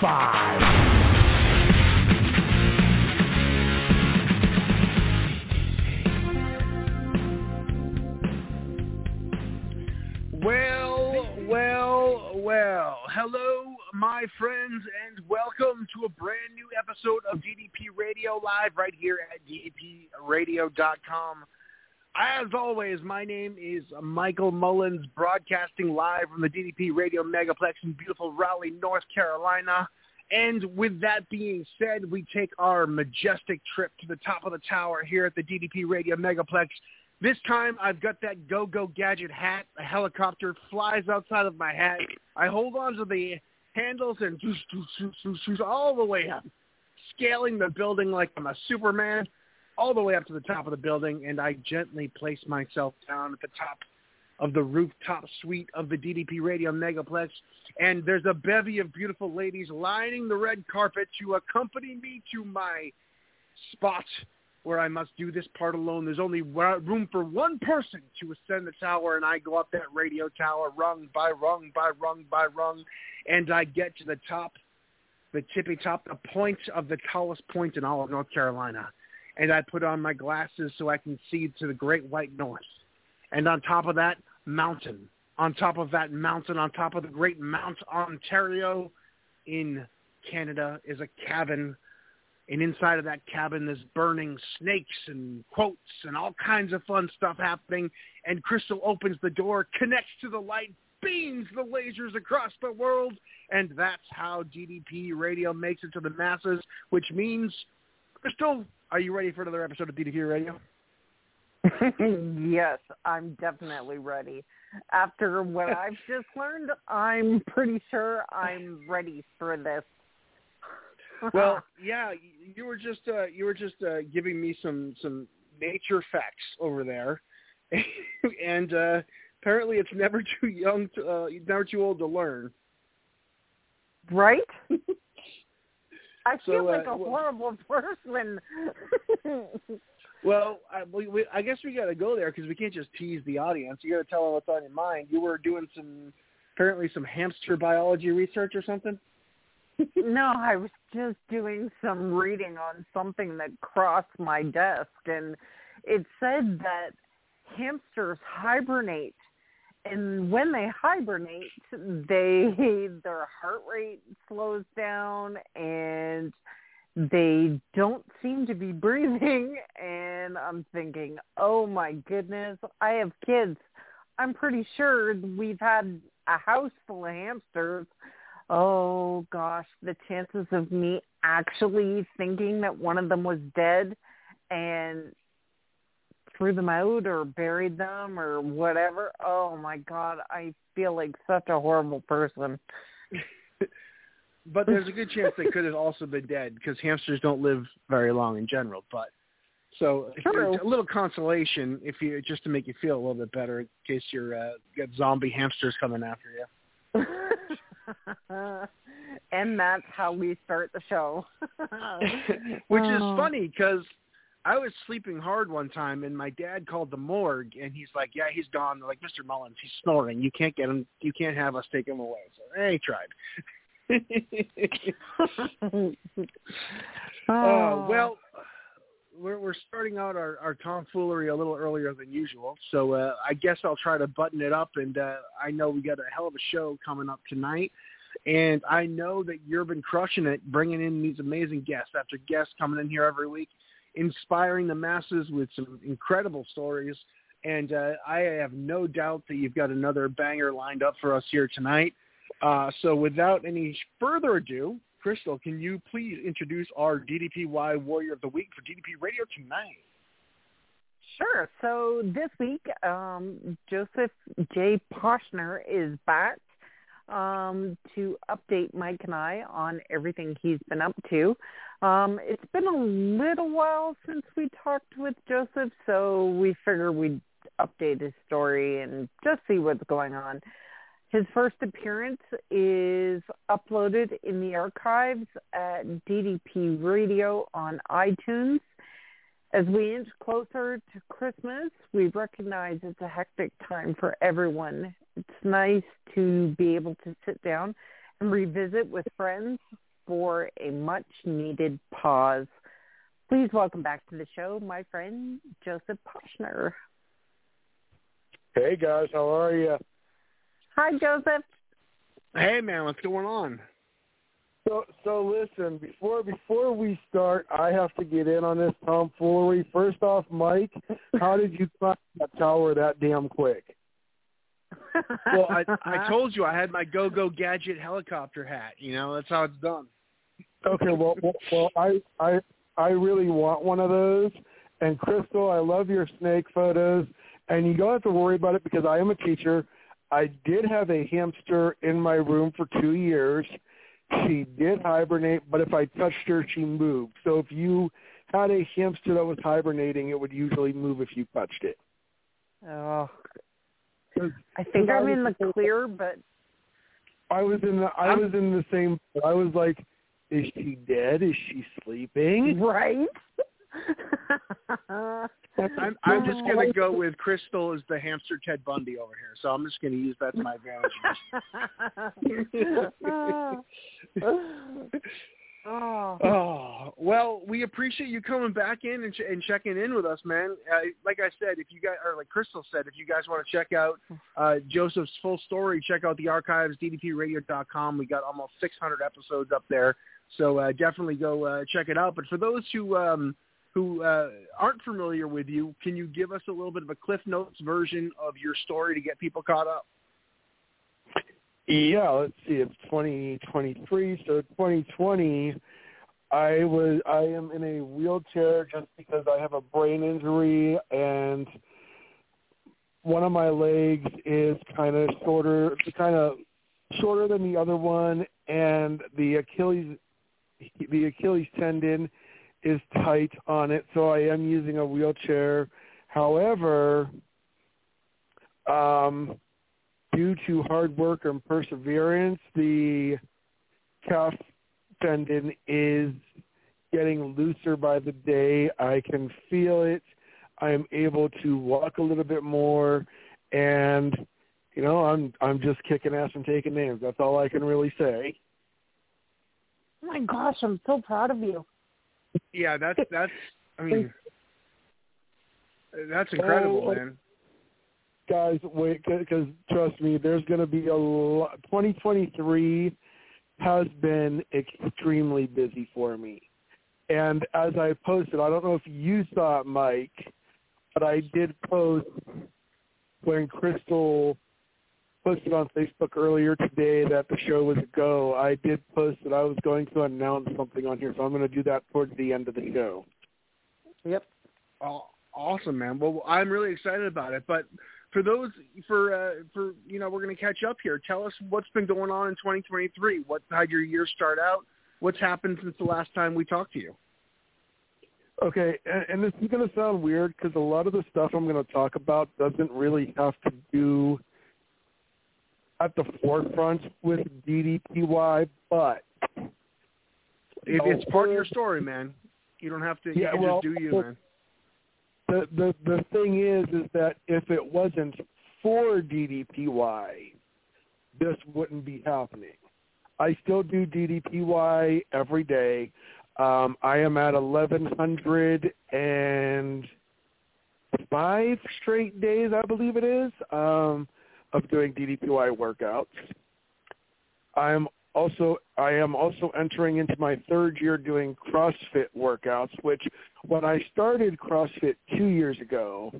Five. Well, well, well. Hello, my friends, and welcome to a brand new episode of DDP Radio Live right here at ddpradio.com. As always, my name is Michael Mullins, broadcasting live from the DDP Radio Megaplex in beautiful Raleigh, North Carolina. And with that being said, we take our majestic trip to the top of the tower here at the DDP Radio Megaplex. This time, I've got that go-go gadget hat. A helicopter flies outside of my hat. I hold on to the handles and all the way up, scaling the building like I'm a Superman all the way up to the top of the building, and I gently place myself down at the top of the rooftop suite of the DDP Radio Megaplex, and there's a bevy of beautiful ladies lining the red carpet to accompany me to my spot where I must do this part alone. There's only room for one person to ascend the tower, and I go up that radio tower rung by rung by rung by rung, and I get to the top, the tippy top, the point of the tallest point in all of North Carolina and I put on my glasses so I can see to the great white north. And on top of that, mountain. On top of that mountain, on top of the great Mount Ontario in Canada is a cabin. And inside of that cabin there's burning snakes and quotes and all kinds of fun stuff happening. And Crystal opens the door, connects to the light, beams the lasers across the world. And that's how DDP radio makes it to the masses, which means, Crystal, are you ready for another episode of DDP Radio? yes, I'm definitely ready. After what I've just learned, I'm pretty sure I'm ready for this. well, yeah, you were just uh, you were just uh, giving me some some nature facts over there, and uh, apparently it's never too young, to, uh, never too old to learn. Right? I So, feel like uh, a well- horrible person. Well, I, we, we, I guess we got to go there because we can't just tease the audience. You got to tell them what's on your mind. You were doing some, apparently some hamster biology research or something. no, I was just doing some reading on something that crossed my desk, and it said that hamsters hibernate, and when they hibernate, they their heart rate slows down, and they don't seem to be breathing. And I'm thinking, oh my goodness, I have kids. I'm pretty sure we've had a house full of hamsters oh gosh, the chances of me actually thinking that one of them was dead and threw them out or buried them or whatever. Oh my god, I feel like such a horrible person. But there's a good chance they could have also been dead because hamsters don't live very long in general. But so a little consolation if you just to make you feel a little bit better in case you're uh, got zombie hamsters coming after you. and that's how we start the show. Which is Oh. funny because I was sleeping hard one time, and my dad called the morgue, and he's like, "Yeah, he's gone." They're like, "Mr. Mullins, he's snoring. You can't get him. You can't have us take him away." So, hey, he tried. Oh. Uh, well, we're we're starting out our, our tomfoolery a little earlier than usual, so uh, I guess I'll try to button it up. And uh, I know we got a hell of a show coming up tonight, and I know that you've been crushing it, bringing in these amazing guests after guests coming in here every week, inspiring the masses with some incredible stories. And uh, I have no doubt that you've got another banger lined up for us here tonight. Uh, so without any further ado, Crystal, can you please introduce our DDPY Warrior of the Week for DDP Radio tonight? Sure. So this week, um, Joseph J. Poschner is back um, to update Mike and I on everything he's been up to. Um, it's been a little while since we talked with Joseph, so we figured we'd update his story and just see what's going on. His first appearance is uploaded in the archives at DDP Radio on iTunes. As we inch closer to Christmas, we recognize it's a hectic time for everyone. It's nice to be able to sit down and revisit with friends for a much needed pause. Please welcome back to the show my friend Joseph Poschner. Hey guys, how are you? Hi, Joseph. Hey, man, what's going on? So, so listen. Before before we start, I have to get in on this tomfoolery. First off, Mike, how did you climb that tower that damn quick? well, I I told you I had my go go gadget helicopter hat. You know, that's how it's done. Okay, well, well, well, I I I really want one of those. And Crystal, I love your snake photos, and you don't have to worry about it because I am a teacher. I did have a hamster in my room for two years. She did hibernate, but if I touched her, she moved. So if you had a hamster that was hibernating, it would usually move if you touched it. Oh, I think I'm in the clear, but I was in the I was in the same. I was like, is she dead? Is she sleeping? Right. I'm, I'm just going to go with Crystal as the hamster Ted Bundy over here. So I'm just going to use that to my advantage. oh. oh, well, we appreciate you coming back in and, ch- and checking in with us, man. Uh, like I said, if you guys, or like Crystal said, if you guys want to check out uh, Joseph's full story, check out the archives, ddpradio.com. We got almost 600 episodes up there. So uh, definitely go uh, check it out. But for those who um, who uh, aren't familiar with you, can you give us a little bit of a Cliff Notes version of your story to get people caught up? Yeah, let's see. It's 2023, so 2020. I was I am in a wheelchair just because I have a brain injury and one of my legs is kind of shorter, kind of shorter than the other one, and the Achilles the Achilles tendon is tight on it, so I am using a wheelchair. However, um, due to hard work and perseverance, the calf tendon is getting looser by the day. I can feel it. I am able to walk a little bit more, and you know, I'm I'm just kicking ass and taking names. That's all I can really say. Oh my gosh, I'm so proud of you. Yeah, that's that's. I mean, that's incredible, Oh, man. guys, wait, because trust me, there's going to be a lot. 2023 has been extremely busy for me. And as I posted, I don't know if you saw it, Mike, but I did post when Crystal posted on Facebook earlier today that the show was a go. I did post that I was going to announce something on here, so I'm going to do that towards the end of the show. Yep. Oh, awesome, man. Well, I'm really excited about it. But for those, for uh, for you know, we're going to catch up here. Tell us what's been going on in 2023. What how'd your year start out? What's happened since the last time we talked to you? Okay, and, and this is going to sound weird because a lot of the stuff I'm going to talk about doesn't really have to do at the forefront with DDPY, but It, it's part of your story, man. You don't have to. You Yeah, can well, just do you, well, man. the the the thing is, is that if it wasn't for DDPY, this wouldn't be happening. I still do DDPY every day. Um, I am at 1,105 straight days, I believe it is, um, of doing DDPY workouts. I'm also I am also entering into my third year doing CrossFit workouts, which when I started CrossFit two years ago,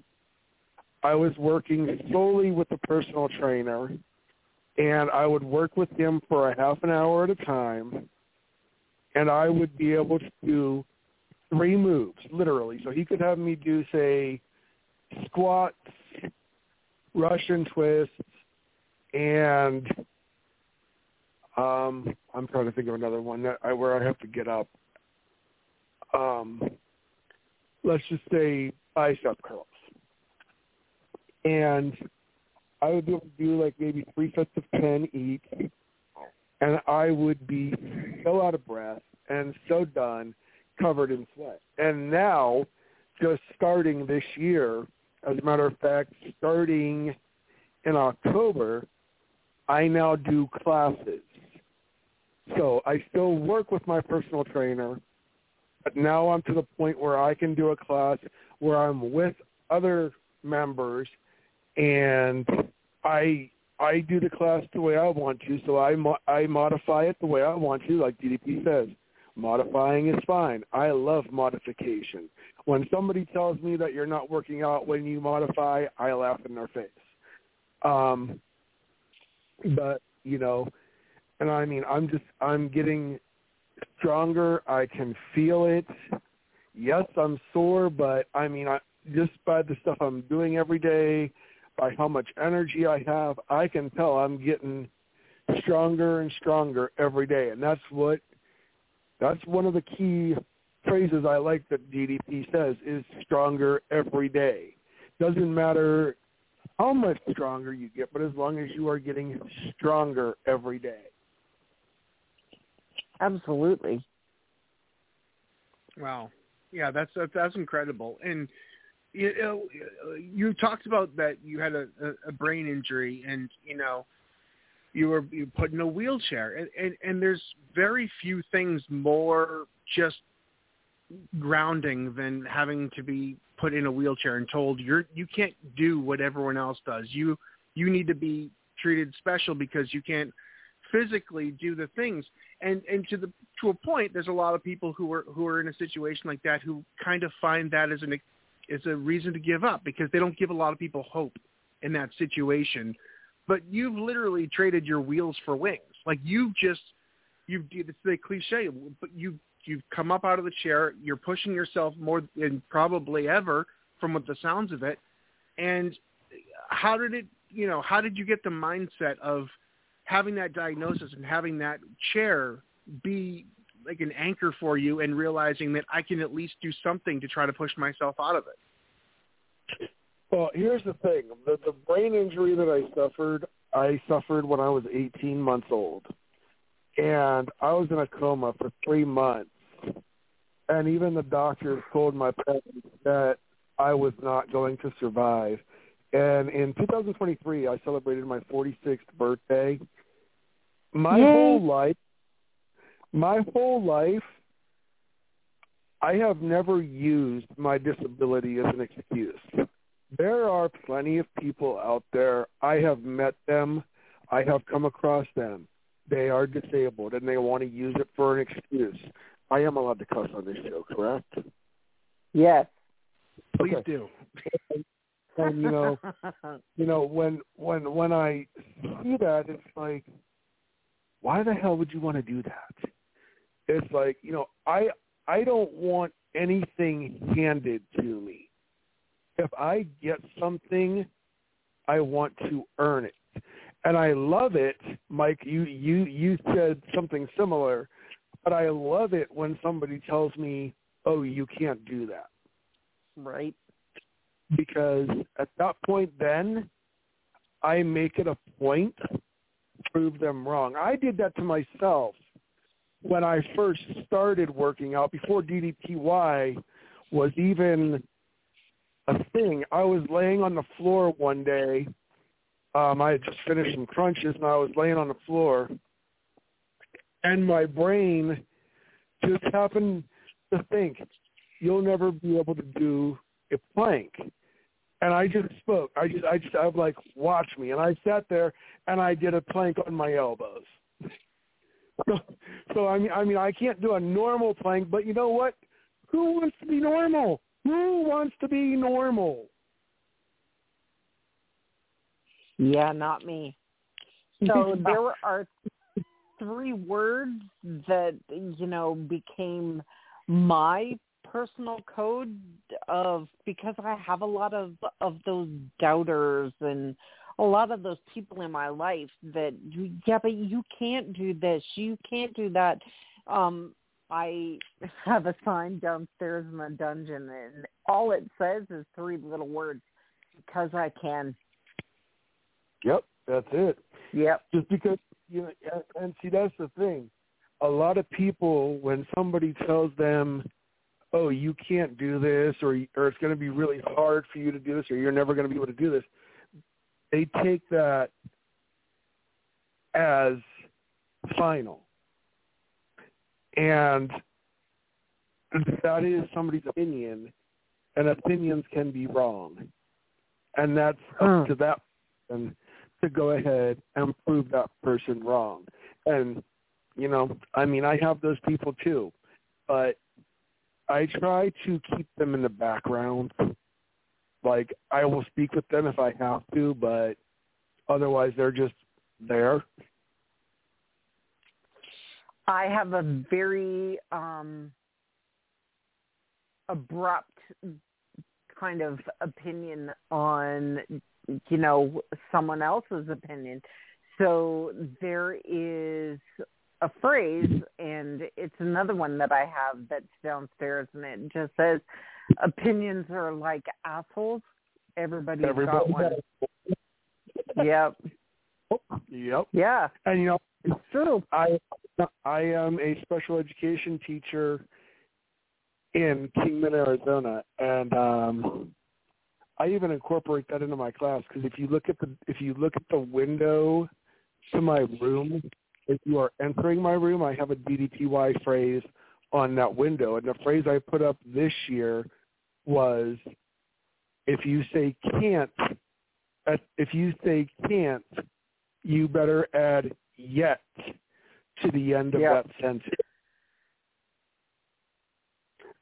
I was working solely with a personal trainer and I would work with him for a half an hour at a time and I would be able to do three moves, literally. So he could have me do say squats, Russian twists, and um, I'm trying to think of another one that I, where I have to get up. Um, let's just say bicep curls, and I would be able to do like maybe three sets of ten each, and I would be so out of breath and so done, covered in sweat. And now, just starting this year, as a matter of fact, starting in October, I now do classes so I still work with my personal trainer, but now I'm to the point where I can do a class where I'm with other members and I I do the class the way I want to, so I mo- I modify it the way I want to, like DDP says. Modifying is fine. I love modification. When somebody tells me that you're not working out when you modify, I laugh in their face. Um, but you know, and I mean, I'm just, I'm getting stronger. I can feel it. Yes, I'm sore, but I mean, I, just by the stuff I'm doing every day, by how much energy I have, I can tell I'm getting stronger and stronger every day. And that's what, that's one of the key phrases I like that DDP says is stronger every day. Doesn't matter how much stronger you get, but as long as you are getting stronger every day. Absolutely. Wow. Yeah, that's that's, that's incredible. And you know, you talked about that you had a, a brain injury, and you know, you were you put in a wheelchair, and, and and there's very few things more just grounding than having to be put in a wheelchair and told you're you can't do what everyone else does. You you need to be treated special because you can't physically do the things. And and to the to a point, there's a lot of people who are who are in a situation like that who kind of find that as an as a reason to give up because they don't give a lot of people hope in that situation. But you've literally traded your wheels for wings. Like you've just you've it's the cliche, but you you've come up out of the chair. You're pushing yourself more than probably ever, from what the sounds of it. And how did it? You know, how did you get the mindset of having that diagnosis and having that chair be like an anchor for you and realizing that I can at least do something to try to push myself out of it? Well, here's the thing. The, the brain injury that I suffered, I suffered when I was 18 months old. And I was in a coma for three months. And even the doctors told my parents that I was not going to survive. And in 2023, I celebrated my 46th birthday. My Yay. whole life, my whole life, I have never used my disability as an excuse. There are plenty of people out there. I have met them. I have come across them. They are disabled and they want to use it for an excuse. I am allowed to cuss on this show, correct? Yes. Please okay. do. and you know, you know when when when I see that, it's like, why the hell would you want to do that? It's like you know, I I don't want anything handed to me. If I get something, I want to earn it, and I love it. Mike, you you you said something similar, but I love it when somebody tells me, "Oh, you can't do that." Right because at that point then I make it a point to prove them wrong. I did that to myself when I first started working out before DDPY was even a thing. I was laying on the floor one day. Um, I had just finished some crunches and I was laying on the floor and my brain just happen to think you'll never be able to do a plank. And I just spoke. I just, I just, I'm like, watch me. And I sat there and I did a plank on my elbows. so, so I mean, I mean, I can't do a normal plank, but you know what? Who wants to be normal? Who wants to be normal? Yeah, not me. So there are three words that you know became my personal code of because I have a lot of of those doubters and a lot of those people in my life that yeah but you can't do this you can't do that um I have a sign downstairs in the dungeon and all it says is three little words because I can Yep, that's it. Yep. Just because you know, and see that's the thing. A lot of people, when somebody tells them, "Oh, you can't do this," or or it's going to be really hard for you to do this, or you're never going to be able to do this, they take that as final, and that is somebody's opinion, and opinions can be wrong, and that's up to that person to go ahead and prove that person wrong. And, you know, I mean, I have those people too, but I try to keep them in the background. Like, I will speak with them if I have to, but otherwise they're just there. I have a very um abrupt kind of opinion on you know someone else's opinion. So there is a phrase and it's another one that i have that's downstairs and it just says opinions are like assholes. Everybody's Everybody got one. Yep. Yep. yeah. And you know, it's true. I I am a special education teacher in Kingman, Arizona, and um, I even incorporate that into my class because if you look at the if you look at the window to my room, if you are entering my room, I have a DDPY phrase on that window, and the phrase I put up this year was, "If you say can't, uh, if you say can't, you better add yet to the end of that sentence."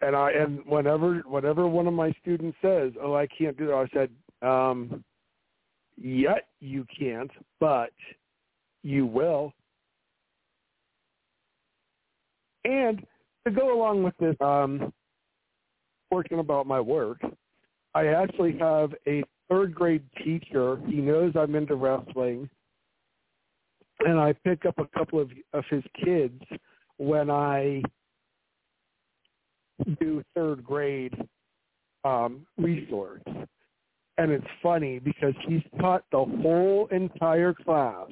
And I and whenever whenever one of my students says, "Oh, I can't do that," I said, um, "Yet you can't, but you will." And to go along with this, um, working about my work, I actually have a third grade teacher. He knows I'm into wrestling, and I pick up a couple of of his kids when I do third grade um, resource. And it's funny because he's taught the whole entire class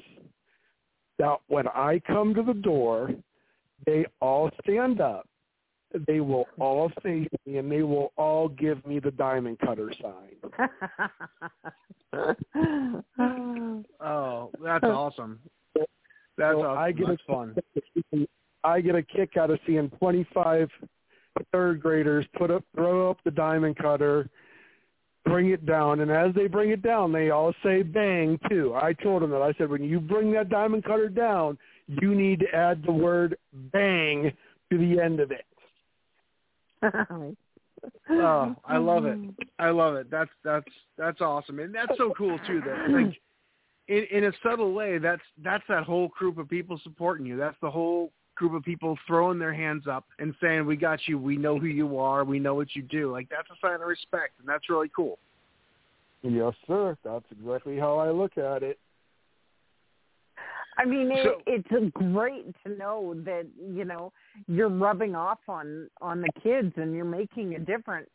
that when I come to the door, they all stand up. They will all face me and they will all give me the diamond cutter sign. Oh, that's awesome. That's So awesome. I get That's a, fun. I get a kick out of seeing 25 third graders put up, throw up the diamond cutter, bring it down, and as they bring it down, they all say bang too. I told them that. I said, when you bring that diamond cutter down, you need to add the word bang to the end of it. Oh, I love it. Mm-hmm. I love it. That's that's that's awesome, and that's so cool too. That like in in a subtle way, that's that's that whole group of people supporting you. That's the whole group of people throwing their hands up and saying, "We got you. We know who you are. We know what you do." Like that's a sign of respect, and that's really cool. Yes, sir. That's exactly how I look at it. I mean, it, So- it's great to know that you know you're rubbing off on on the kids and you're making a difference.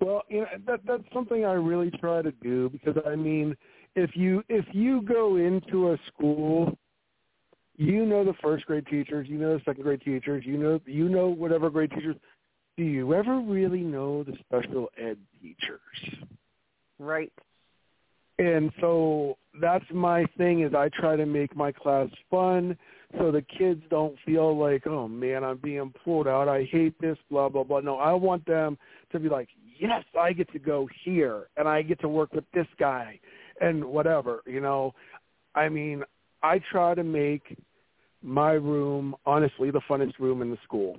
Well, you know that that's something I really try to do because I mean, if you if you go into a school, you know the first grade teachers, you know the second grade teachers, you know you know whatever grade teachers. Do you ever really know the special ed teachers? Right. and so that's my thing is I try to make my class fun so the kids don't feel like, oh man, I'm being pulled out. I hate this, blah blah blah. No, I want them to be like, yes, I get to go here and I get to work with this guy and whatever. You know, I mean, I try to make my room honestly the funnest room in the school.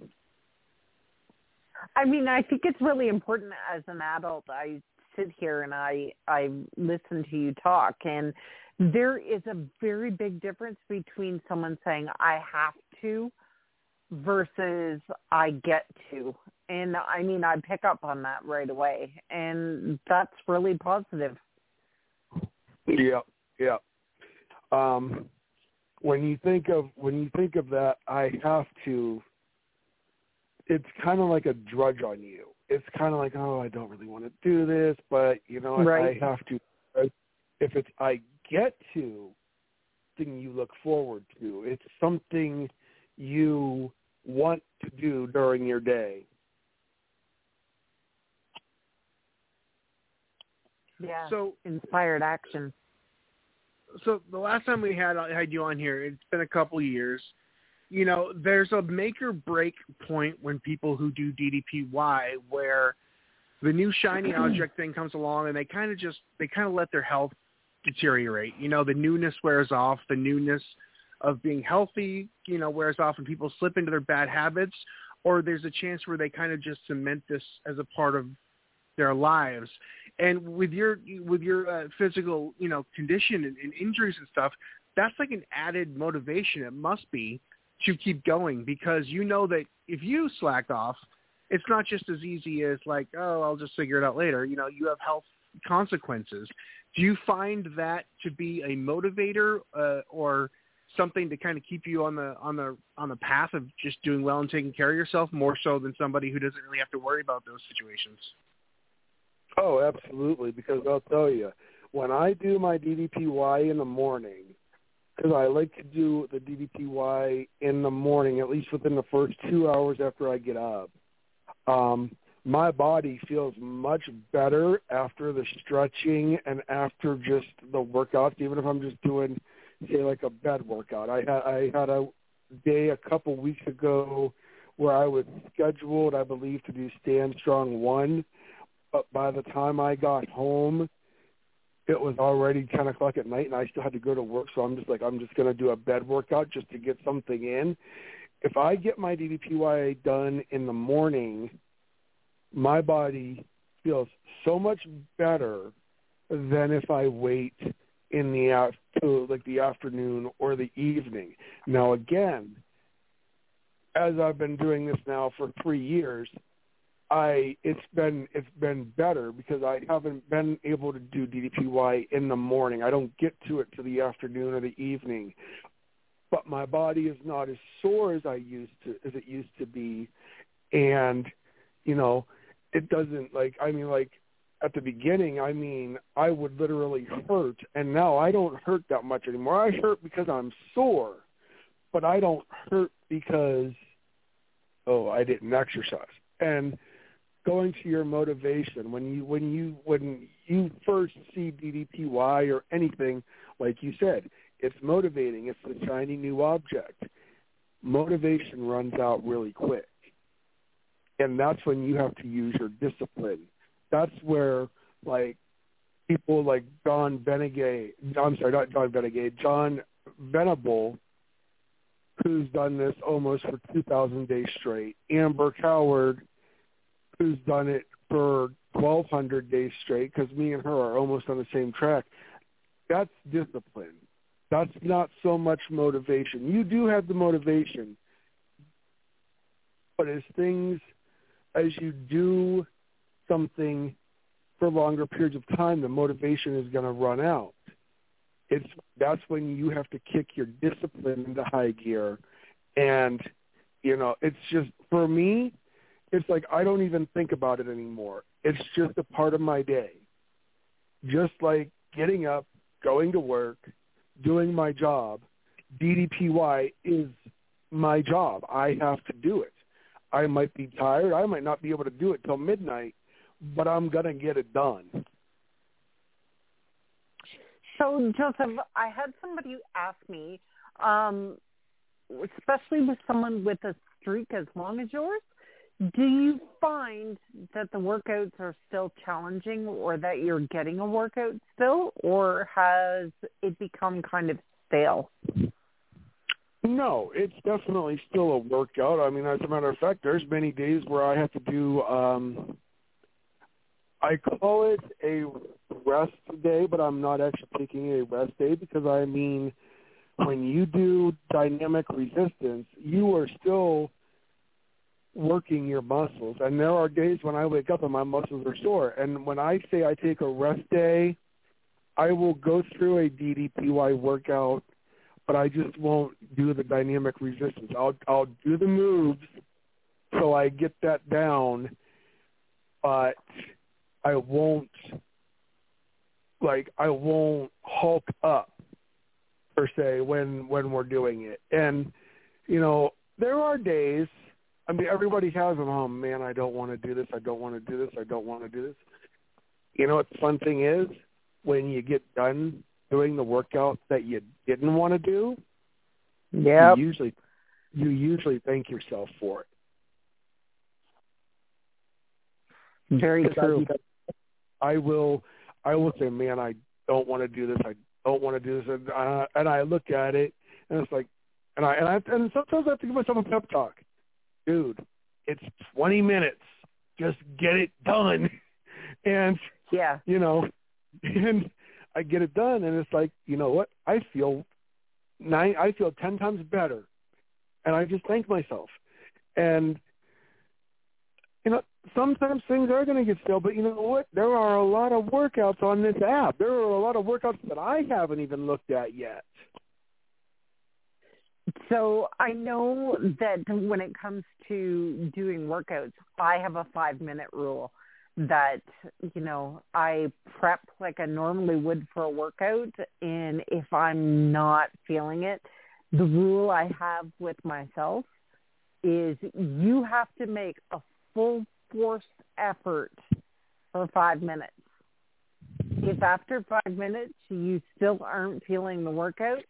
I mean, I think it's really important as an adult. I sit here and I I listen to you talk and there is a very big difference between someone saying I have to versus I get to. And I mean I pick up on that right away and that's really positive. Yeah, yeah. Um when you think of when you think of that I have to it's kind of like a drudge on you it's kind of like, oh, I don't really want to do this, but you know, right. I have to. If it's I get to, thing you look forward to. It's something you want to do during your day. Yeah. So inspired action. So the last time we had had you on here, it's been a couple years you know, there's a make or break point when people who do DDPY where the new shiny object thing comes along and they kind of just they kind of let their health deteriorate. You know, the newness wears off, the newness of being healthy, you know, wears off and people slip into their bad habits or there's a chance where they kind of just cement this as a part of their lives. And with your with your uh, physical, you know, condition and, and injuries and stuff, that's like an added motivation. It must be to keep going because you know that if you slack off, it's not just as easy as like, oh, I'll just figure it out later. You know, you have health consequences. Do you find that to be a motivator uh, or something to kind of keep you on the on the on the path of just doing well and taking care of yourself more so than somebody who doesn't really have to worry about those situations? Oh, absolutely. Because I'll tell you, when I do my DDPY in the morning, because I like to do the DDPY in the morning, at least within the first two hours after I get up. Um, my body feels much better after the stretching and after just the workouts, even if I'm just doing, say, like a bed workout. I had I had a day a couple weeks ago where I was scheduled, I believe, to do Stand Strong One, but by the time I got home, it was already 10 o'clock at night and I still had to go to work. So I'm just like, I'm just going to do a bed workout just to get something in. If I get my DDPY done in the morning, my body feels so much better than if I wait in the like the afternoon or the evening. Now again, as I've been doing this now for three years, I it's been it's been better because I haven't been able to do DDPY in the morning. I don't get to it to the afternoon or the evening. But my body is not as sore as I used to as it used to be and you know, it doesn't like I mean like at the beginning, I mean, I would literally hurt and now I don't hurt that much anymore. I hurt because I'm sore, but I don't hurt because oh, I didn't exercise. And going to your motivation when you when you when you first see DDPY or anything like you said, it's motivating. It's the shiny new object. Motivation runs out really quick, and that's when you have to use your discipline. That's where like people like John Benegay, I'm sorry, not John Benegay, John Venable, who's done this almost for 2,000 days straight, Amber Coward who's done it for 1,200 days straight, because me and her are almost on the same track. That's discipline. That's not so much motivation. You do have the motivation, but as things, as you do something for longer periods of time, the motivation is going to run out. It's that's when you have to kick your discipline into high gear, and you know it's just for me it's like I don't even think about it anymore. It's just a part of my day. Just like getting up, going to work, doing my job, DDPY is my job. I have to do it. I might be tired. I might not be able to do it till midnight, but I'm going to get it done. So, Joseph, I had somebody ask me, um, especially with someone with a streak as long as yours, do you find that the workouts are still challenging or that you're getting a workout still, or has it become kind of stale? No, it's definitely still a workout. I mean, as a matter of fact, there's many days where I have to do um I call it a rest day, but I'm not actually taking a rest day because I mean when you do dynamic resistance, you are still working your muscles. And there are days when I wake up and my muscles are sore. And when I say I take a rest day, I will go through a DDPY workout, but I just won't do the dynamic resistance. I'll I'll do the moves so I get that down, but I won't like I won't hulk up per se when when we're doing it. And you know, there are days I mean, everybody has them. Oh man, I don't want to do this. I don't want to do this. I don't want to do this. You know what the fun thing is? When you get done doing the workout that you didn't want to do, yeah, you usually you usually thank yourself for it. Very true. I, I will I will say, man, I don't want to do this. I don't want to do this, and, uh, and I look at it, and it's like, and I and I and sometimes I have to give myself a pep talk dude, it's 20 minutes. Just get it done. And, yeah, you know, and I get it done. And it's like, you know what? I feel nine, I feel 10 times better. And I just thank myself. And, you know, sometimes things are going to get stale, but you know what? There are a lot of workouts on this app. There are a lot of workouts that I haven't even looked at yet. So I know that when it comes to doing workouts, I have a five minute rule that, you know, I prep like I normally would for a workout. And if I'm not feeling it, the rule I have with myself is you have to make a full force effort for five minutes. If after five minutes you still aren't feeling the workout,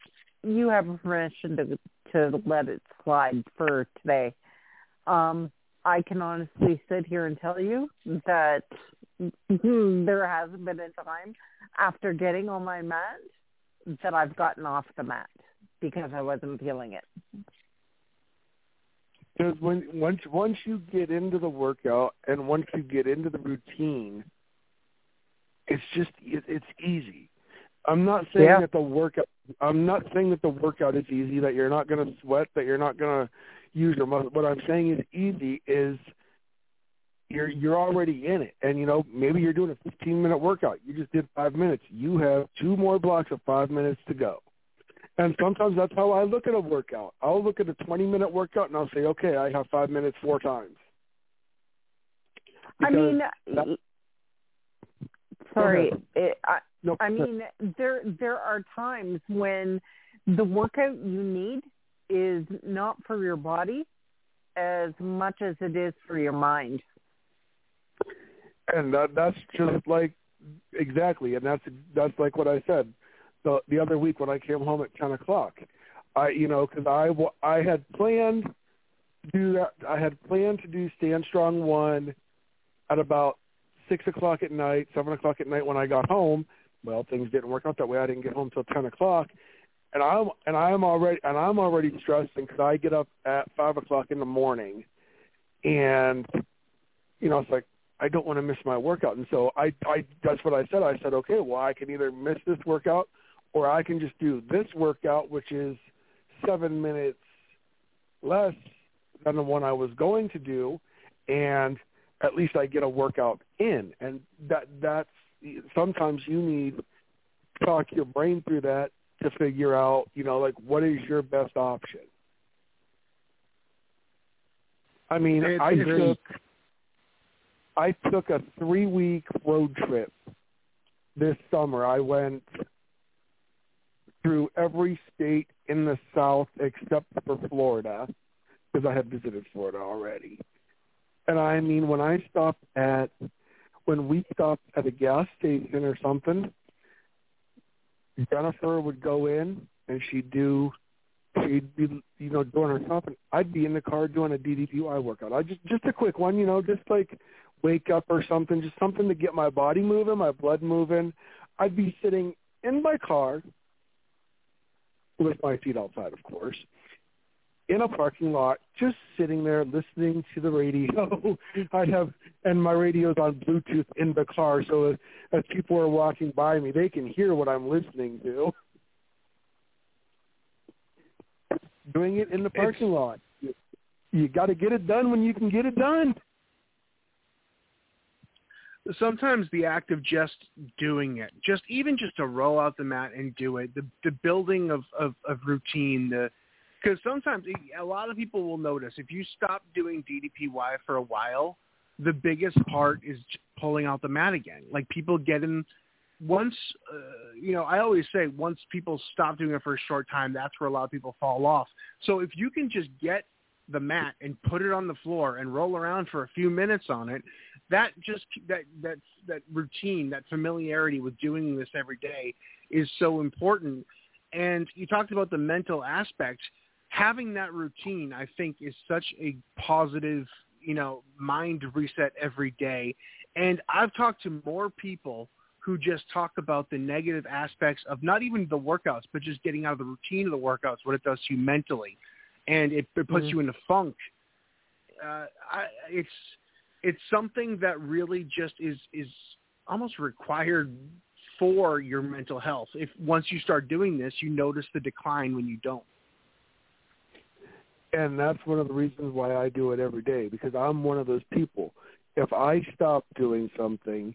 you have permission to to let it slide for today. Um, I can honestly sit here and tell you that there hasn't been a time after getting on my mat that I've gotten off the mat because I wasn't feeling it. Because when once once you get into the workout and once you get into the routine, it's just it, it's easy. I'm not saying yeah. that the workout. I'm not saying that the workout is easy. That you're not going to sweat. That you're not going to use your muscle. What I'm saying is easy is you're you're already in it. And you know maybe you're doing a 15 minute workout. You just did five minutes. You have two more blocks of five minutes to go. And sometimes that's how I look at a workout. I'll look at a 20 minute workout and I'll say, okay, I have five minutes four times. Because I mean, that, sorry, it, I, I mean, there there are times when the workout you need is not for your body as much as it is for your mind. And that that's just like exactly, and that's that's like what I said the the other week when I came home at ten o'clock. I you know because I I had planned to do that. I had planned to do Stand Strong one at about six o'clock at night, seven o'clock at night when I got home well, things didn't work out that way. I didn't get home till ten o'clock, and I'm and I'm already and I'm already stressing because I get up at five o'clock in the morning, and you know it's like I don't want to miss my workout, and so I I that's what I said. I said okay, well I can either miss this workout or I can just do this workout, which is seven minutes less than the one I was going to do, and at least I get a workout in, and that that's sometimes you need to talk your brain through that to figure out, you know, like what is your best option. I mean, I took I took a three week road trip this summer. I went through every state in the South except for Florida because I had visited Florida already. And I mean, when I stopped at when we stopped at a gas station or something, Jennifer would go in and she'd do she'd be you know doing her and I'd be in the car doing a DDPY workout. I just just a quick one, you know, just like wake up or something, just something to get my body moving, my blood moving. I'd be sitting in my car with my feet outside, of course, in a parking lot, just sitting there listening to the radio. I'd have, and my radio's on Bluetooth in the car, so as, as people are walking by me, they can hear what I'm listening to. Doing it in the parking it's, lot. You, you got to get it done when you can get it done sometimes the act of just doing it, just even just to roll out the mat and do it, the the building of of, of routine, the because sometimes a lot of people will notice if you stop doing DDPY for a while, the biggest part is pulling out the mat again. Like people get in once, uh, you know, I always say once people stop doing it for a short time, that's where a lot of people fall off. So if you can just get the mat and put it on the floor and roll around for a few minutes on it, that just that that that routine, that familiarity with doing this every day is so important. And you talked about the mental aspect. Having that routine, I think, is such a positive, you know, mind reset every day. And I've talked to more people who just talk about the negative aspects of not even the workouts, but just getting out of the routine of the workouts, what it does to you mentally, and it, it puts mm-hmm. you in a funk. Uh, I, it's it's something that really just is is almost required for your mental health. If once you start doing this, you notice the decline when you don't. And that's one of the reasons why I do it every day because I'm one of those people. If I stop doing something,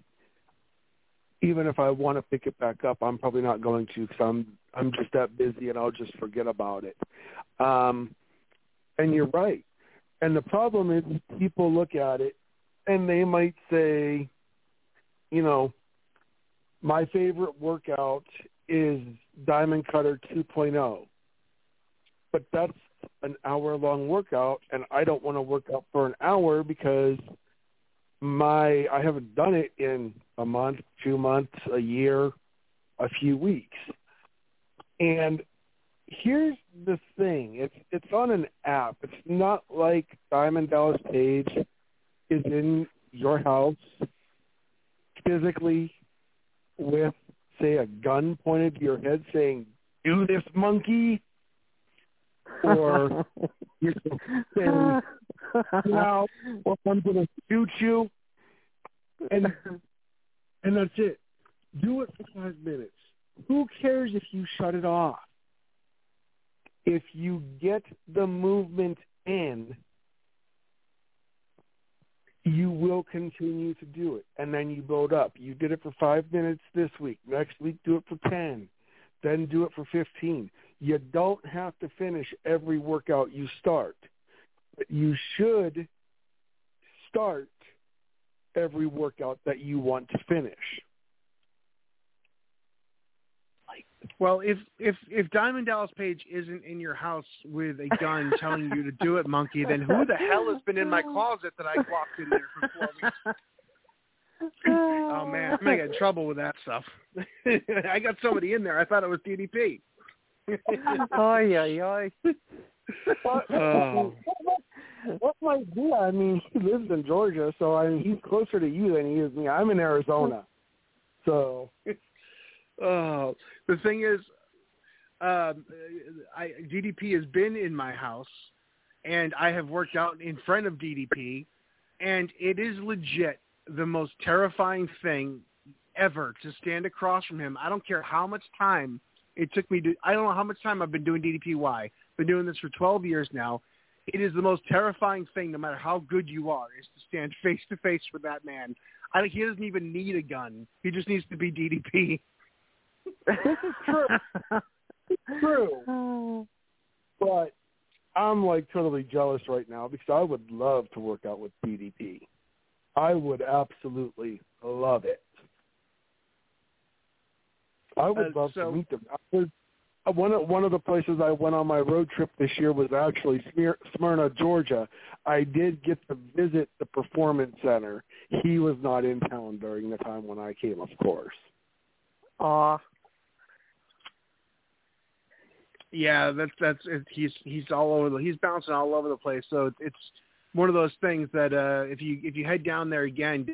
even if I want to pick it back up, I'm probably not going to because I'm I'm just that busy and I'll just forget about it. Um, and you're right. And the problem is people look at it and they might say, you know, my favorite workout is Diamond Cutter 2.0. But that's an hour long workout and I don't want to work out for an hour because my I haven't done it in a month, two months, a year, a few weeks. And here's the thing. It's it's on an app. It's not like Diamond Dallas Page is in your house physically with, say, a gun pointed to your head saying, do this, monkey, or you're saying, now, or I'm going to shoot you, and and that's it. Do it for five minutes. Who cares if you shut it off? If you get the movement in, you will continue to do it. And then you build up. You did it for five minutes this week. Next week, do it for 10. Then do it for 15. You don't have to finish every workout you start. But you should start every workout that you want to finish. Well, if if if Diamond Dallas Page isn't in your house with a gun telling you to do it, monkey, then who the hell has been in my closet that I locked in there for four weeks? oh man, I'm gonna get in trouble with that stuff. I got somebody in there. I thought it was DDP. Oh yeah, yeah. What might be? I mean, he lives in Georgia, so I mean, he's closer to you than he is me. I'm in Arizona, so Oh, the thing is, um, I, DDP has been in my house, and I have worked out in front of DDP, and it is legit the most terrifying thing ever to stand across from him. I don't care how much time it took me to. I don't know how much time I've been doing DDPY. Been doing this for 12 years now. It is the most terrifying thing, no matter how good you are, is to stand face to face with that man. I, think he doesn't even need a gun. He just needs to be DDP. this is true. true. Oh. But I'm like totally jealous right now because I would love to work out with DDP. I would absolutely love it. I would uh, love so, to meet them. I Was, uh, one of one of the places I went on my road trip this year was actually Smyrna, Georgia. I did get to visit the performance center. He was not in town during the time when I came, of course. Aw. Yeah, that's that's it, he's he's all over the he's bouncing all over the place. So it's one of those things that uh if you if you head down there again,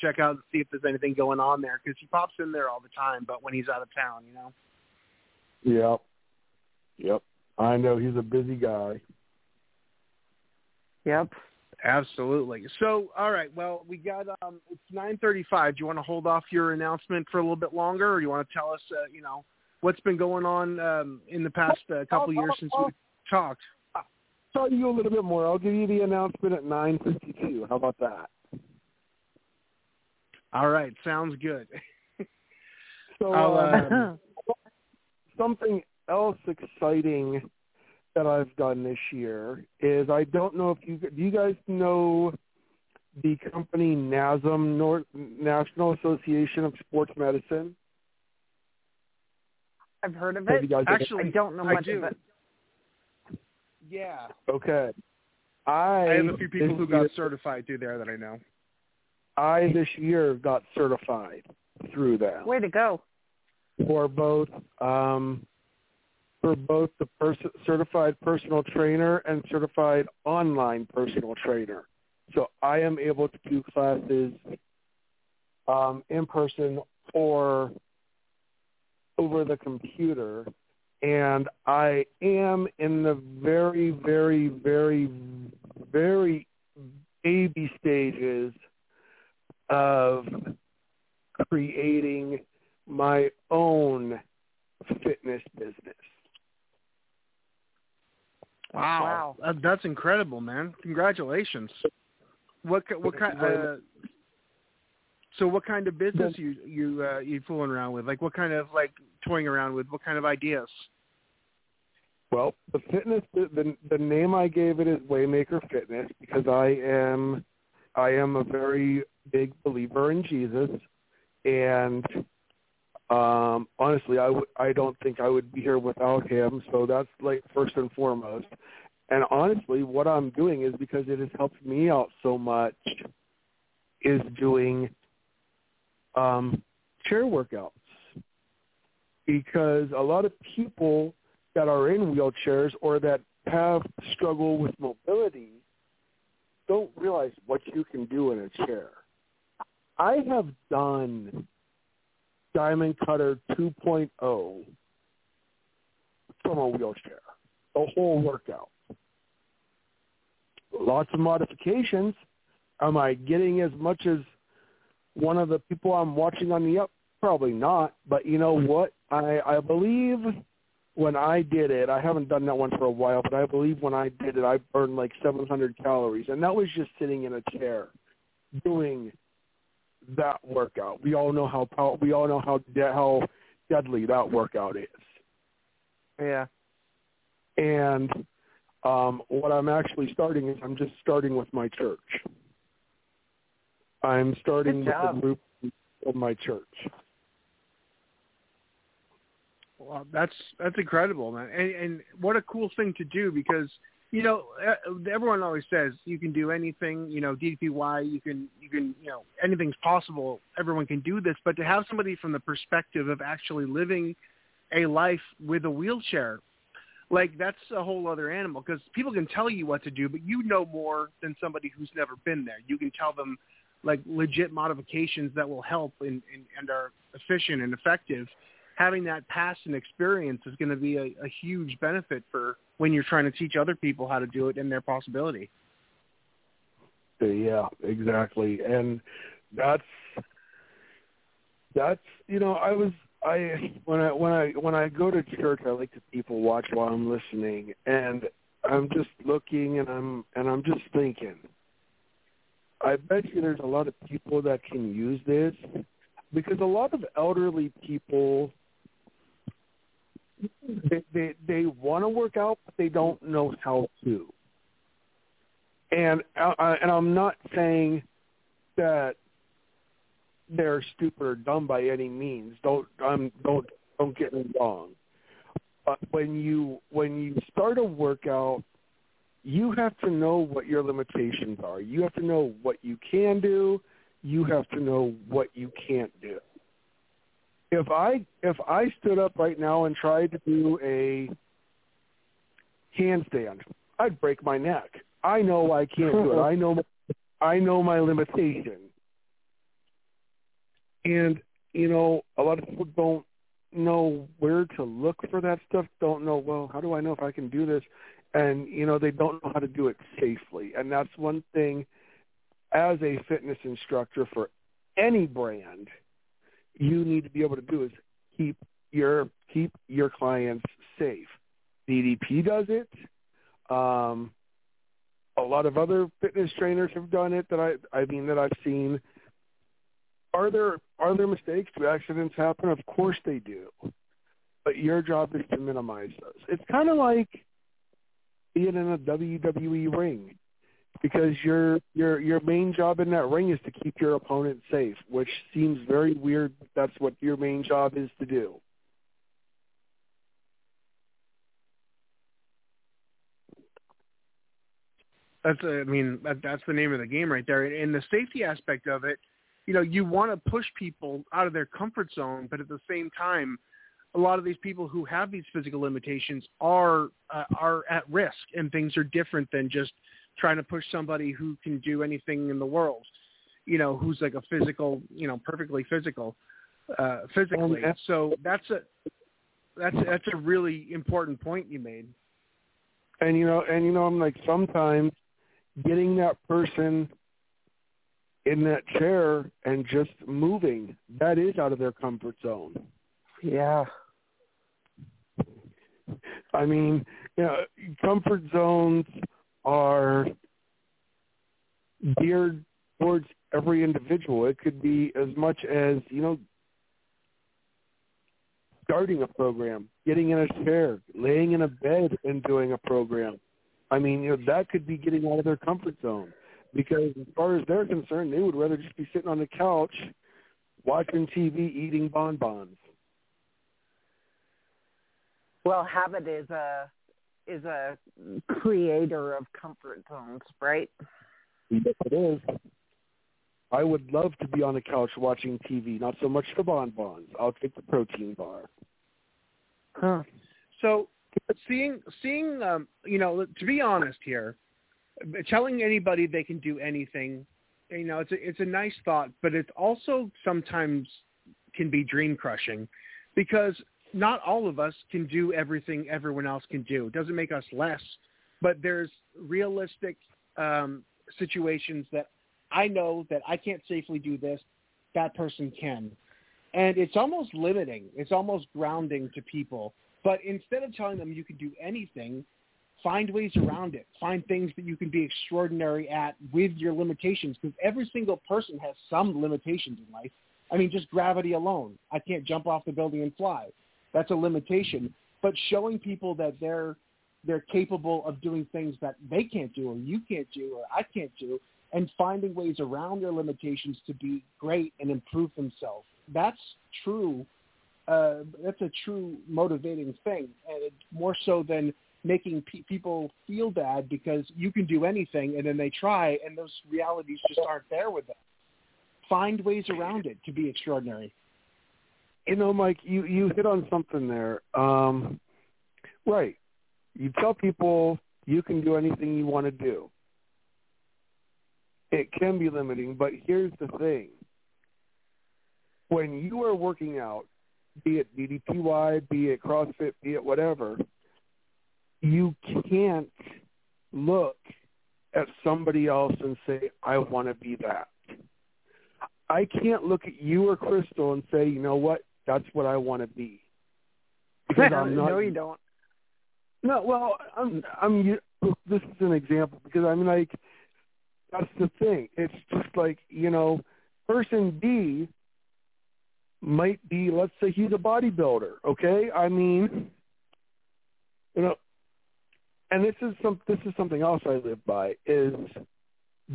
check out and see if there's anything going on there because he pops in there all the time. But when he's out of town, you know. Yep. Yep. I know he's a busy guy. Yep. Absolutely. So, all right. Well, we got um it's 9:35. Do you want to hold off your announcement for a little bit longer or do you want to tell us uh, you know, what's been going on um in the past uh, couple years since we talked? Tell you a little bit more. I'll give you the announcement at 9:52. How about that? All right, sounds good. So I'll, um, something else exciting that I've done this year is I don't know if you do you guys know the company NASM North, National Association of Sports Medicine. I've heard of it. you guys Actually, I don't know much do. of it. Yeah. okay. I, I have a few people who got year- certified through there that I know. I this year got certified through that. Way to go. for both um, for both the pers- certified personal trainer and certified online personal trainer. So I am able to do classes um, in person or over the computer, and I am in the very, very, very, very baby stages of creating my own fitness business. Wow, Uh, that's incredible, man! Congratulations. What ki- what kind? Uh, so what kind of business you you uh, you fooling around with? Like what kind of like toying around with? What kind of ideas? Well, the fitness the, the the name I gave it is Waymaker Fitness because I am I am a very big believer in Jesus and um honestly I w- I don't think I would be here without him so that's like first and foremost. And honestly what I'm doing is because it has helped me out so much is doing um chair workouts. Because a lot of people that are in wheelchairs or that have struggle with mobility don't realize what you can do in a chair. I have done Diamond Cutter 2.0 from a wheelchair, a whole workout. Lots of modifications. Am I getting as much as one of the people I'm watching on the up? Probably not. But you know what? I, I believe when I did it, I haven't done that one for a while, but I believe when I did it, I burned like 700 calories, and that was just sitting in a chair doing that workout. We all know how we all know how de- how deadly that workout is. Yeah. And um, what I'm actually starting is I'm just starting with my church. I'm starting with the group of my church. Well, that's that's incredible, man, and, and what a cool thing to do because you know e- everyone always says you can do anything. You know, DDPY, you can you can you know anything's possible. Everyone can do this, but to have somebody from the perspective of actually living a life with a wheelchair, like that's a whole other animal. Because people can tell you what to do, but you know more than somebody who's never been there. You can tell them like legit modifications that will help and, and, and are efficient and effective having that past and experience is going to be a, a huge benefit for when you're trying to teach other people how to do it and their possibility. Yeah, exactly. And that's that's you know, I was I when I when I when I go to church I like to people watch while I'm listening and I'm just looking and I'm and I'm just thinking. I bet you there's a lot of people that can use this because a lot of elderly people they they, they want to work out but they don't know how to and uh, and I'm not saying that they're stupid or dumb by any means. Don't um, don't don't get me wrong. But when you when you start a workout, you have to know what your limitations are. You have to know what you can do. You have to know what you can't do. If I if I stood up right now and tried to do a handstand. I'd break my neck. I know I can't do it. I know I know my limitation. And you know, a lot of people don't know where to look for that stuff. Don't know well, how do I know if I can do this? And you know, they don't know how to do it safely. And that's one thing as a fitness instructor for any brand, you need to be able to do is keep your keep your clients safe. DDP does it. Um, a lot of other fitness trainers have done it that I I mean that I've seen. Are there are there mistakes? Do accidents happen? Of course they do. But your job is to minimize those. It's kind of like being in a WWE ring because your your your main job in that ring is to keep your opponent safe, which seems very weird. That's what your main job is to do. That's I mean that, that's the name of the game right there. And the safety aspect of it, you know, you want to push people out of their comfort zone, but at the same time, a lot of these people who have these physical limitations are uh, are at risk, and things are different than just trying to push somebody who can do anything in the world. You know, who's like a physical, you know, perfectly physical, uh, physically. So that's a that's that's a really important point you made. And you know, and you know, I'm like sometimes getting that person in that chair and just moving, that is out of their comfort zone. Yeah. I mean, you know, comfort zones are geared towards every individual. It could be as much as, you know, starting a program, getting in a chair, laying in a bed and doing a program. I mean, you know, that could be getting out of their comfort zone because as far as they're concerned, they would rather just be sitting on the couch watching TV, eating bonbons. Well, habit is a is a creator of comfort zones, right? Yes, it is. I would love to be on the couch watching TV, not so much the bonbons. I'll take the protein bar. Huh. So seeing seeing um, you know to be honest here telling anybody they can do anything you know it's a it's a nice thought but it also sometimes can be dream crushing because not all of us can do everything everyone else can do it doesn't make us less but there's realistic um, situations that I know that I can't safely do this that person can and it's almost limiting it's almost grounding to people but instead of telling them you can do anything, find ways around it. Find things that you can be extraordinary at with your limitations because every single person has some limitations in life. I mean, just gravity alone. I can't jump off the building and fly. That's a limitation. But showing people that they're they're capable of doing things that they can't do or you can't do or I can't do and finding ways around their limitations to be great and improve themselves. That's true uh, that's a true motivating thing, and more so than making pe- people feel bad because you can do anything, and then they try, and those realities just aren't there with them. Find ways around it to be extraordinary. You know, Mike, you you hit on something there. Um, right. You tell people you can do anything you want to do. It can be limiting, but here's the thing. When you are working out, be it DDPY, be it CrossFit, be it whatever, you can't look at somebody else and say, I want to be that. I can't look at you or Crystal and say, you know what, that's what I want to be. Because I'm not, no, you don't. No, well, I'm, I'm. This is an example because I'm like, that's the thing. It's just like you know, person B might be, let's say he's a bodybuilder, okay? I mean, you know, and this is some this is something else I live by is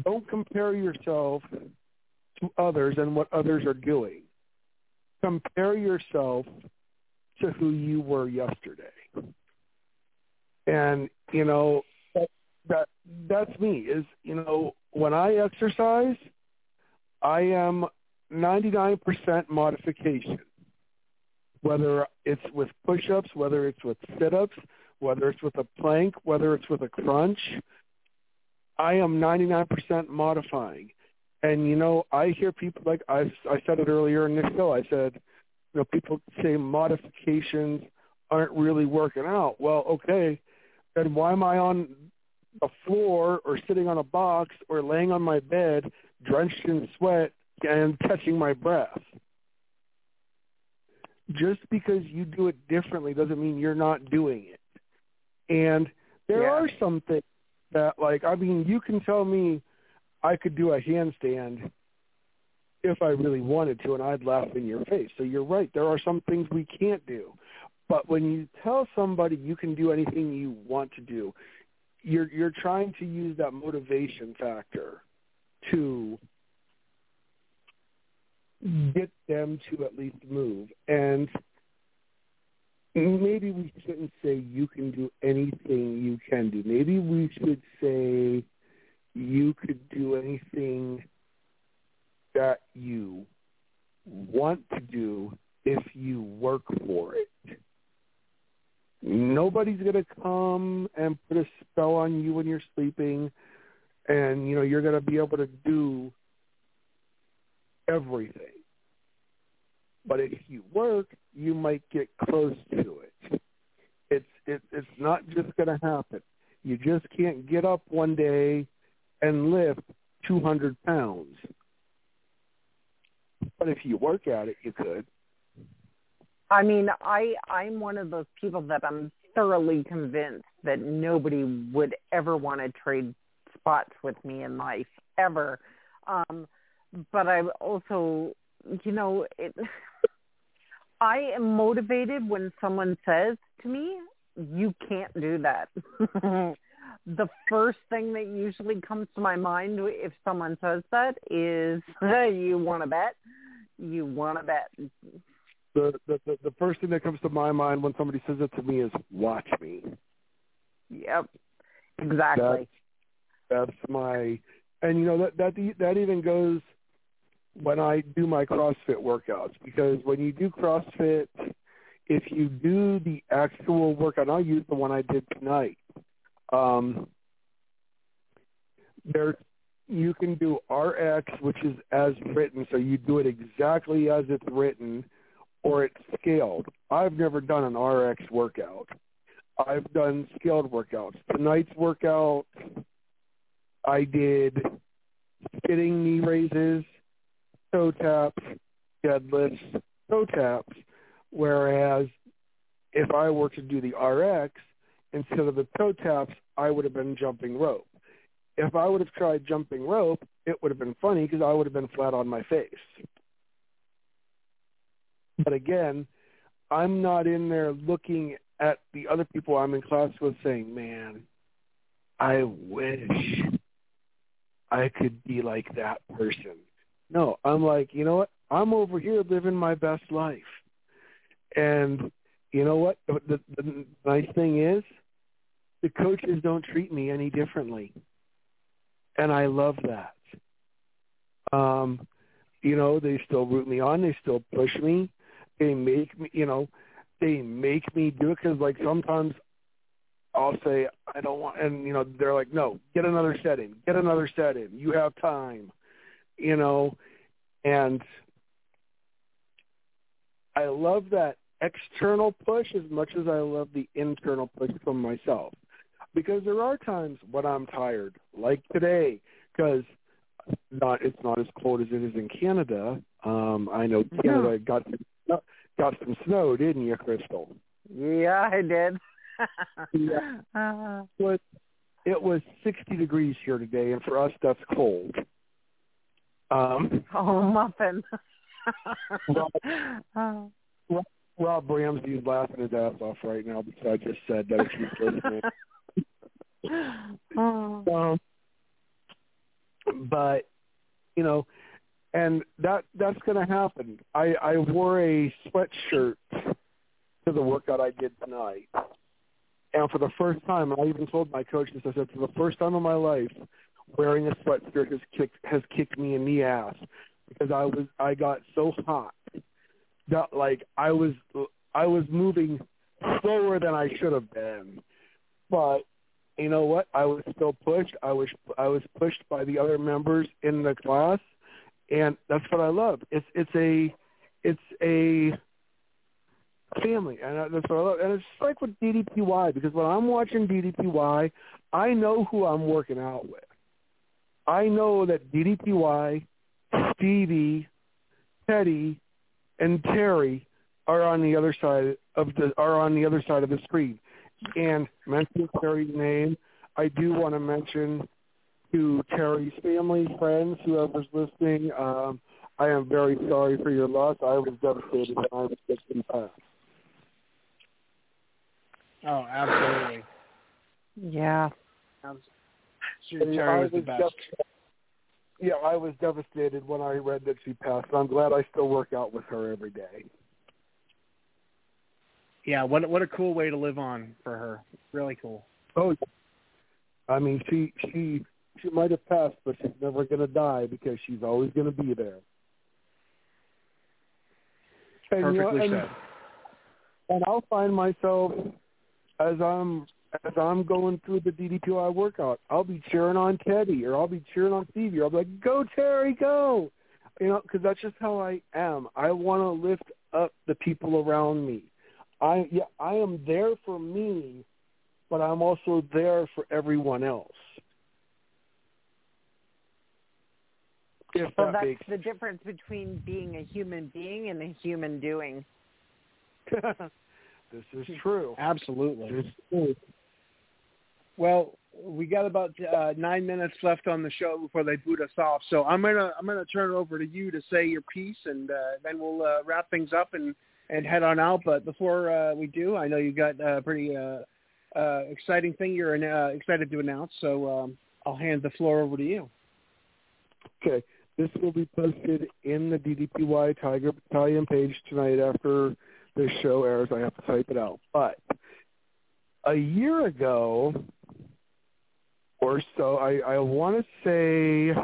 don't compare yourself to others and what others are doing. Compare yourself to who you were yesterday. And you know that, that that's me is you know when I exercise I am 99% modification. Whether it's with push-ups, whether it's with sit-ups, whether it's with a plank, whether it's with a crunch, I am 99% modifying. And you know, I hear people like I I said it earlier in the show. I said, you know, people say modifications aren't really working out. Well, okay, then why am I on the floor or sitting on a box or laying on my bed drenched in sweat and catching my breath? Just because you do it differently doesn't mean you're not doing it. And there Yeah. are some things that like I mean you can tell me I could do a handstand if I really wanted to and I'd laugh in your face. So you're right, there are some things we can't do. But when you tell somebody you can do anything you want to do, you're you're trying to use that motivation factor to get them to at least move. And maybe we shouldn't say you can do anything you can do. Maybe we should say you could do anything that you want to do if you work for it. Nobody's going to come and put a spell on you when you're sleeping and you know you're going to be able to do everything. But if you work, you might get close to it. It's it, it's not just going to happen. You just can't get up one day and lift 200 pounds. But if you work at it, you could. I mean, I I'm one of those people that I'm thoroughly convinced that nobody would ever want to trade spots with me in life ever. Um, but I also, you know, it. I am motivated when someone says to me, "You can't do that." the first thing that usually comes to my mind if someone says that is, "You want to bet? You want to bet?" The, the the the first thing that comes to my mind when somebody says it to me is "Watch me." Yep, exactly. That's, that's my, and you know that that that even goes when I do my CrossFit workouts because when you do CrossFit, if you do the actual workout, I'll use the one I did tonight. Um, there, you can do RX, which is as written, so you do it exactly as it's written, or it's scaled. I've never done an RX workout. I've done scaled workouts. Tonight's workout, I did sitting knee raises, toe taps, deadlifts, toe taps, whereas if I were to do the RX, instead of the toe taps, I would have been jumping rope. If I would have tried jumping rope, it would have been funny because I would have been flat on my face. But again, I'm not in there looking at the other people I'm in class with saying, man, I wish I could be like that person. No, I'm like, you know what? I'm over here living my best life. And you know what? The, the nice thing is, the coaches don't treat me any differently. And I love that. Um, you know, they still root me on. They still push me. They make me, you know, they make me do it because, like, sometimes I'll say I don't want, and you know, they're like, no, get another set in, get another set in. You have time, you know, and I love that external push as much as I love the internal push from myself. Because there are times when I'm tired, like today, because not it's not as cold as it is in Canada. Um, I know Canada got got some snow, didn't you, Crystal? Yeah, I did. Yeah. Uh, But it was 60 degrees here today, and for us, that's cold. Um, oh, muffin. Uh, Rob Ramsey is laughing his ass off right now because I just said that if he's listening. oh. Um, but you know, and that that's going to happen. I I wore a sweatshirt to the workout I did tonight, and for the first time, I even told my coaches, I said, for the first time in my life, wearing a sweatshirt has kicked has kicked me in the ass because I was I got so hot that like I was I was moving slower than I should have been. But you know what? I was still pushed. I was I was pushed by the other members in the class, and that's what I love. It's it's a it's a family, and that's what I love. And it's like with DDPY because when I'm watching DDPY, I know who I'm working out with. I know that DDPY, Stevie, Teddy, and Terry are on the other side of the are on the other side of the screen. And mention Terry's name, I do want to mention to Terry's family, friends, whoever's listening. Um, I am very sorry for your loss. I was devastated when I was 65. Oh, absolutely. Yeah. Terry was the best. yeah, I was devastated when I read that she passed. I'm glad I still work out with her every day. Yeah, what what a cool way to live on for her. Really cool. Oh, I mean, she she she might have passed, but she's never going to die because she's always going to be there. And, Perfectly you know, and, said. And I'll find myself as I'm as I'm going through the DDPY workout, I'll be cheering on Teddy or I'll be cheering on Stevie. Or I'll be like, "Go Terry, go!" You know, because that's just how I am. I want to lift up the people around me. I yeah, I am there for me, but I'm also there for everyone else. If So that that's makes the difference between being a human being and a human doing. this is true. Absolutely. This is true. Well, we got about uh, nine minutes left on the show before they boot us off. So I'm gonna I'm gonna turn it over to you to say your piece, and uh, then we'll uh, wrap things up and and head on out. But before uh, we do, I know you got a pretty uh, uh, exciting thing you're uh, excited to announce. So um, I'll hand the floor over to you. Okay. This will be posted in the DDPY Tiger Battalion page tonight after this show airs. I have to type it out. But a year ago or so, I, I want to say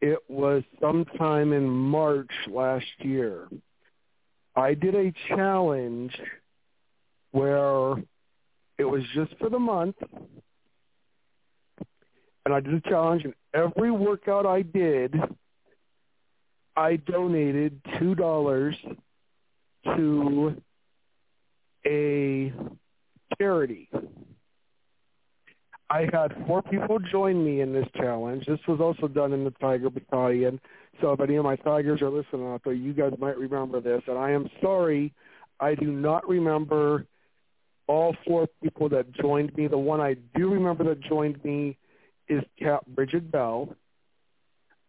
it was sometime in March last year. I did a challenge where it was just for the month and I did a challenge, and every workout I did, I donated two dollars to a charity. I had four people join me in this challenge. This was also done in the Tiger Battalion. So if any of my Tigers are listening out there, you guys might remember this. And I am sorry, I do not remember all four people that joined me. The one I do remember that joined me is Cap Bridget Bell,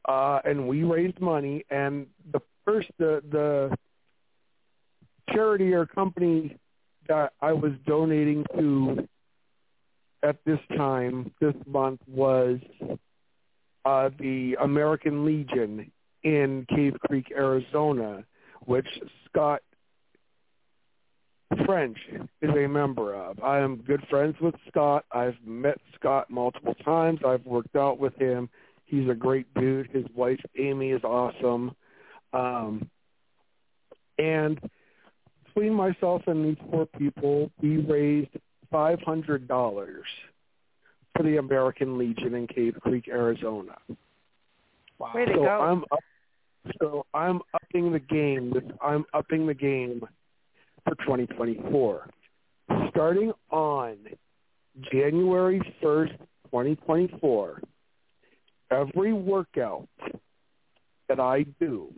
uh, and we raised money. And the first, the the charity or company that I was donating to at this time this month was uh, the American Legion in Cave Creek, Arizona, which Scott French is a member of. I am good friends with Scott. I've met Scott multiple times. I've worked out with him. He's a great dude. His wife Amy is awesome. Um, and between myself and these four people, we raised five hundred dollars for the American Legion in Cave Creek, Arizona. Wow. Way to so go. I'm up, so I'm upping the game. I'm upping the game for 2024. Starting on January 1st, 2024, every workout that I do,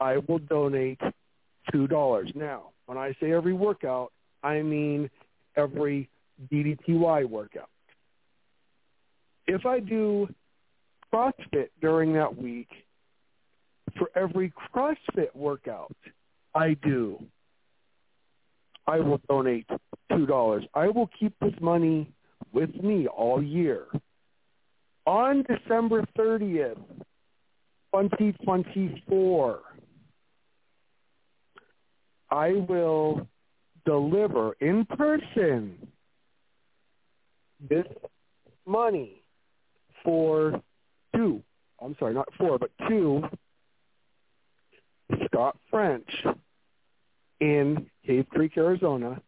I will donate $2. Now, when I say every workout, I mean every DDPY workout. If I do CrossFit during that week, for every CrossFit workout I do, I will donate $2. I will keep this money with me all year. On December 30th, 2024, I will deliver in person this money for two, I'm sorry, not four, but two Scott French in Cave Creek, Arizona,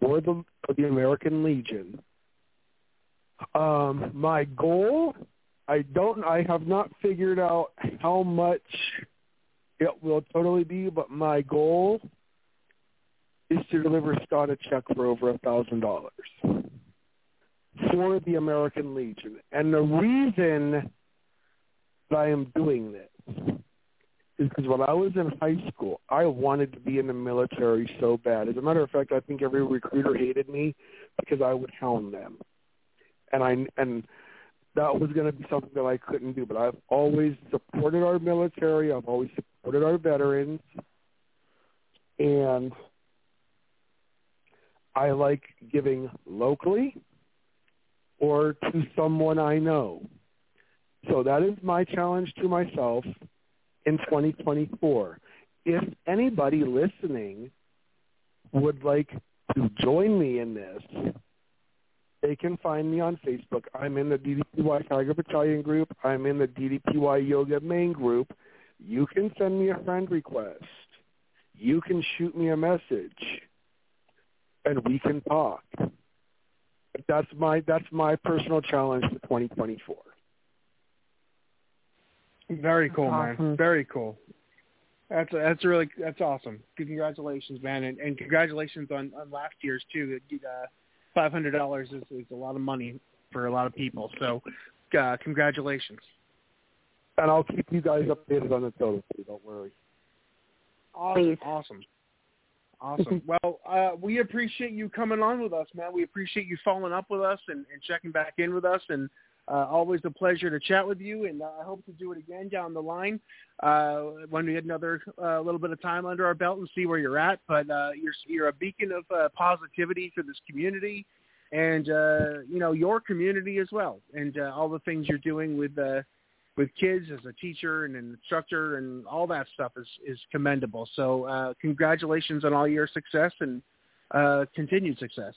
for the for the American Legion. Um, my goal, I don't, I have not figured out how much it will totally be, but my goal is to deliver Scott a check for over a thousand dollars for the American Legion. And the reason that I am doing this is because when I was in high school, I wanted to be in the military so bad. As a matter of fact, I think every recruiter hated me because I would hound them, and I and that was going to be something that I couldn't do. But I've always supported our military. I've always supported our veterans, and I like giving locally or to someone I know. So that is my challenge to myself in 2024. If anybody listening would like to join me in this, they can find me on Facebook. I'm in the DDPY Tiger Battalion group. I'm in the DDPY Yoga main group. You can send me a friend request. You can shoot me a message, and we can talk. That's my that's my personal challenge for 2024. Very cool, Awesome. man. Very cool. That's that's really that's awesome. Congratulations, man, and, and congratulations on, on last year's too. Uh, Five hundred dollars is, is a lot of money for a lot of people. So, uh, congratulations. And I'll keep you guys updated on the total. too, Don't worry. Awesome, Please. awesome, awesome. well, uh, we appreciate you coming on with us, man. We appreciate you following up with us and, and checking back in with us, and uh, always a pleasure to chat with you. And uh, I hope to do it again down the line uh, when we get another uh, little bit of time under our belt and see where you're at. But uh, you're you're a beacon of uh, positivity for this community, and uh, you know your community as well, and uh, all the things you're doing with. With kids as a teacher and an instructor and all that stuff is, is commendable. So uh, congratulations on all your success and uh, continued success.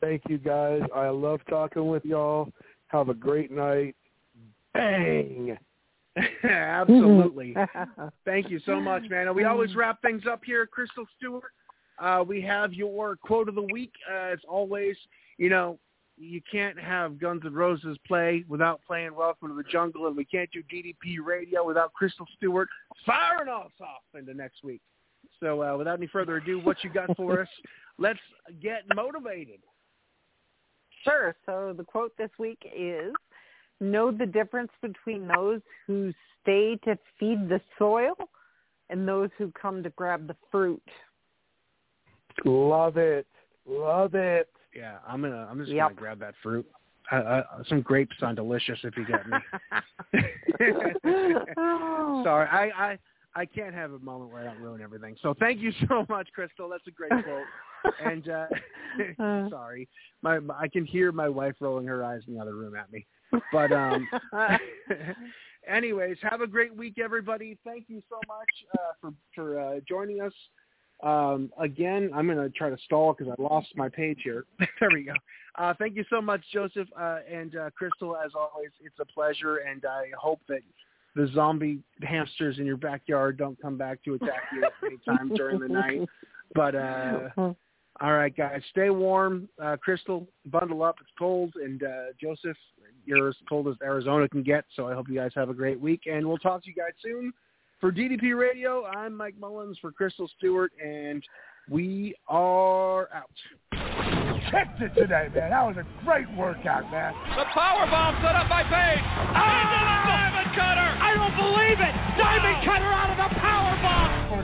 Thank you guys. I love talking with y'all. Have a great night. Bang. Absolutely. Thank you so much, man. And we always wrap things up here, Crystal Stewart. Uh, we have your quote of the week. Uh, as always, you know, you can't have Guns N' Roses play without playing Welcome to the Jungle, and we can't do DDP Radio without Crystal Stewart firing us off into next week. So uh, without any further ado, what you got for us? Let's get motivated. Sure. So the quote this week is, know the difference between those who stay to feed the soil and those who come to grab the fruit. Love it. Love it. Yeah, I'm gonna. I'm just Yep. gonna grab that fruit. Uh, uh, some grapes sound delicious if you get me. Sorry, I, I I can't have a moment where I don't ruin everything. So thank you so much, Crystal. That's a great quote. And uh, Uh. sorry, my, my I can hear my wife rolling her eyes in the other room at me. But um, anyways, have a great week, everybody. Thank you so much uh, for for uh, joining us. Um, again, I'm going to try to stall because I lost my page here. there we go. Uh, thank you so much, Joseph uh, and uh, Crystal. As always, it's a pleasure, and I hope that the zombie hamsters in your backyard don't come back to attack you at any time during the night. But uh, all right, guys, stay warm. Uh, Crystal, bundle up. It's cold, and uh, Joseph, you're as cold as Arizona can get. So I hope you guys have a great week, and we'll talk to you guys soon. For DDP Radio, I'm Mike Mullins for Crystal Stewart, and we are out. Kicked it today, man. That was a great workout, man. The power bomb set up by Page. Into the diamond cutter. I don't believe it. Diamond cutter out of the power bomb.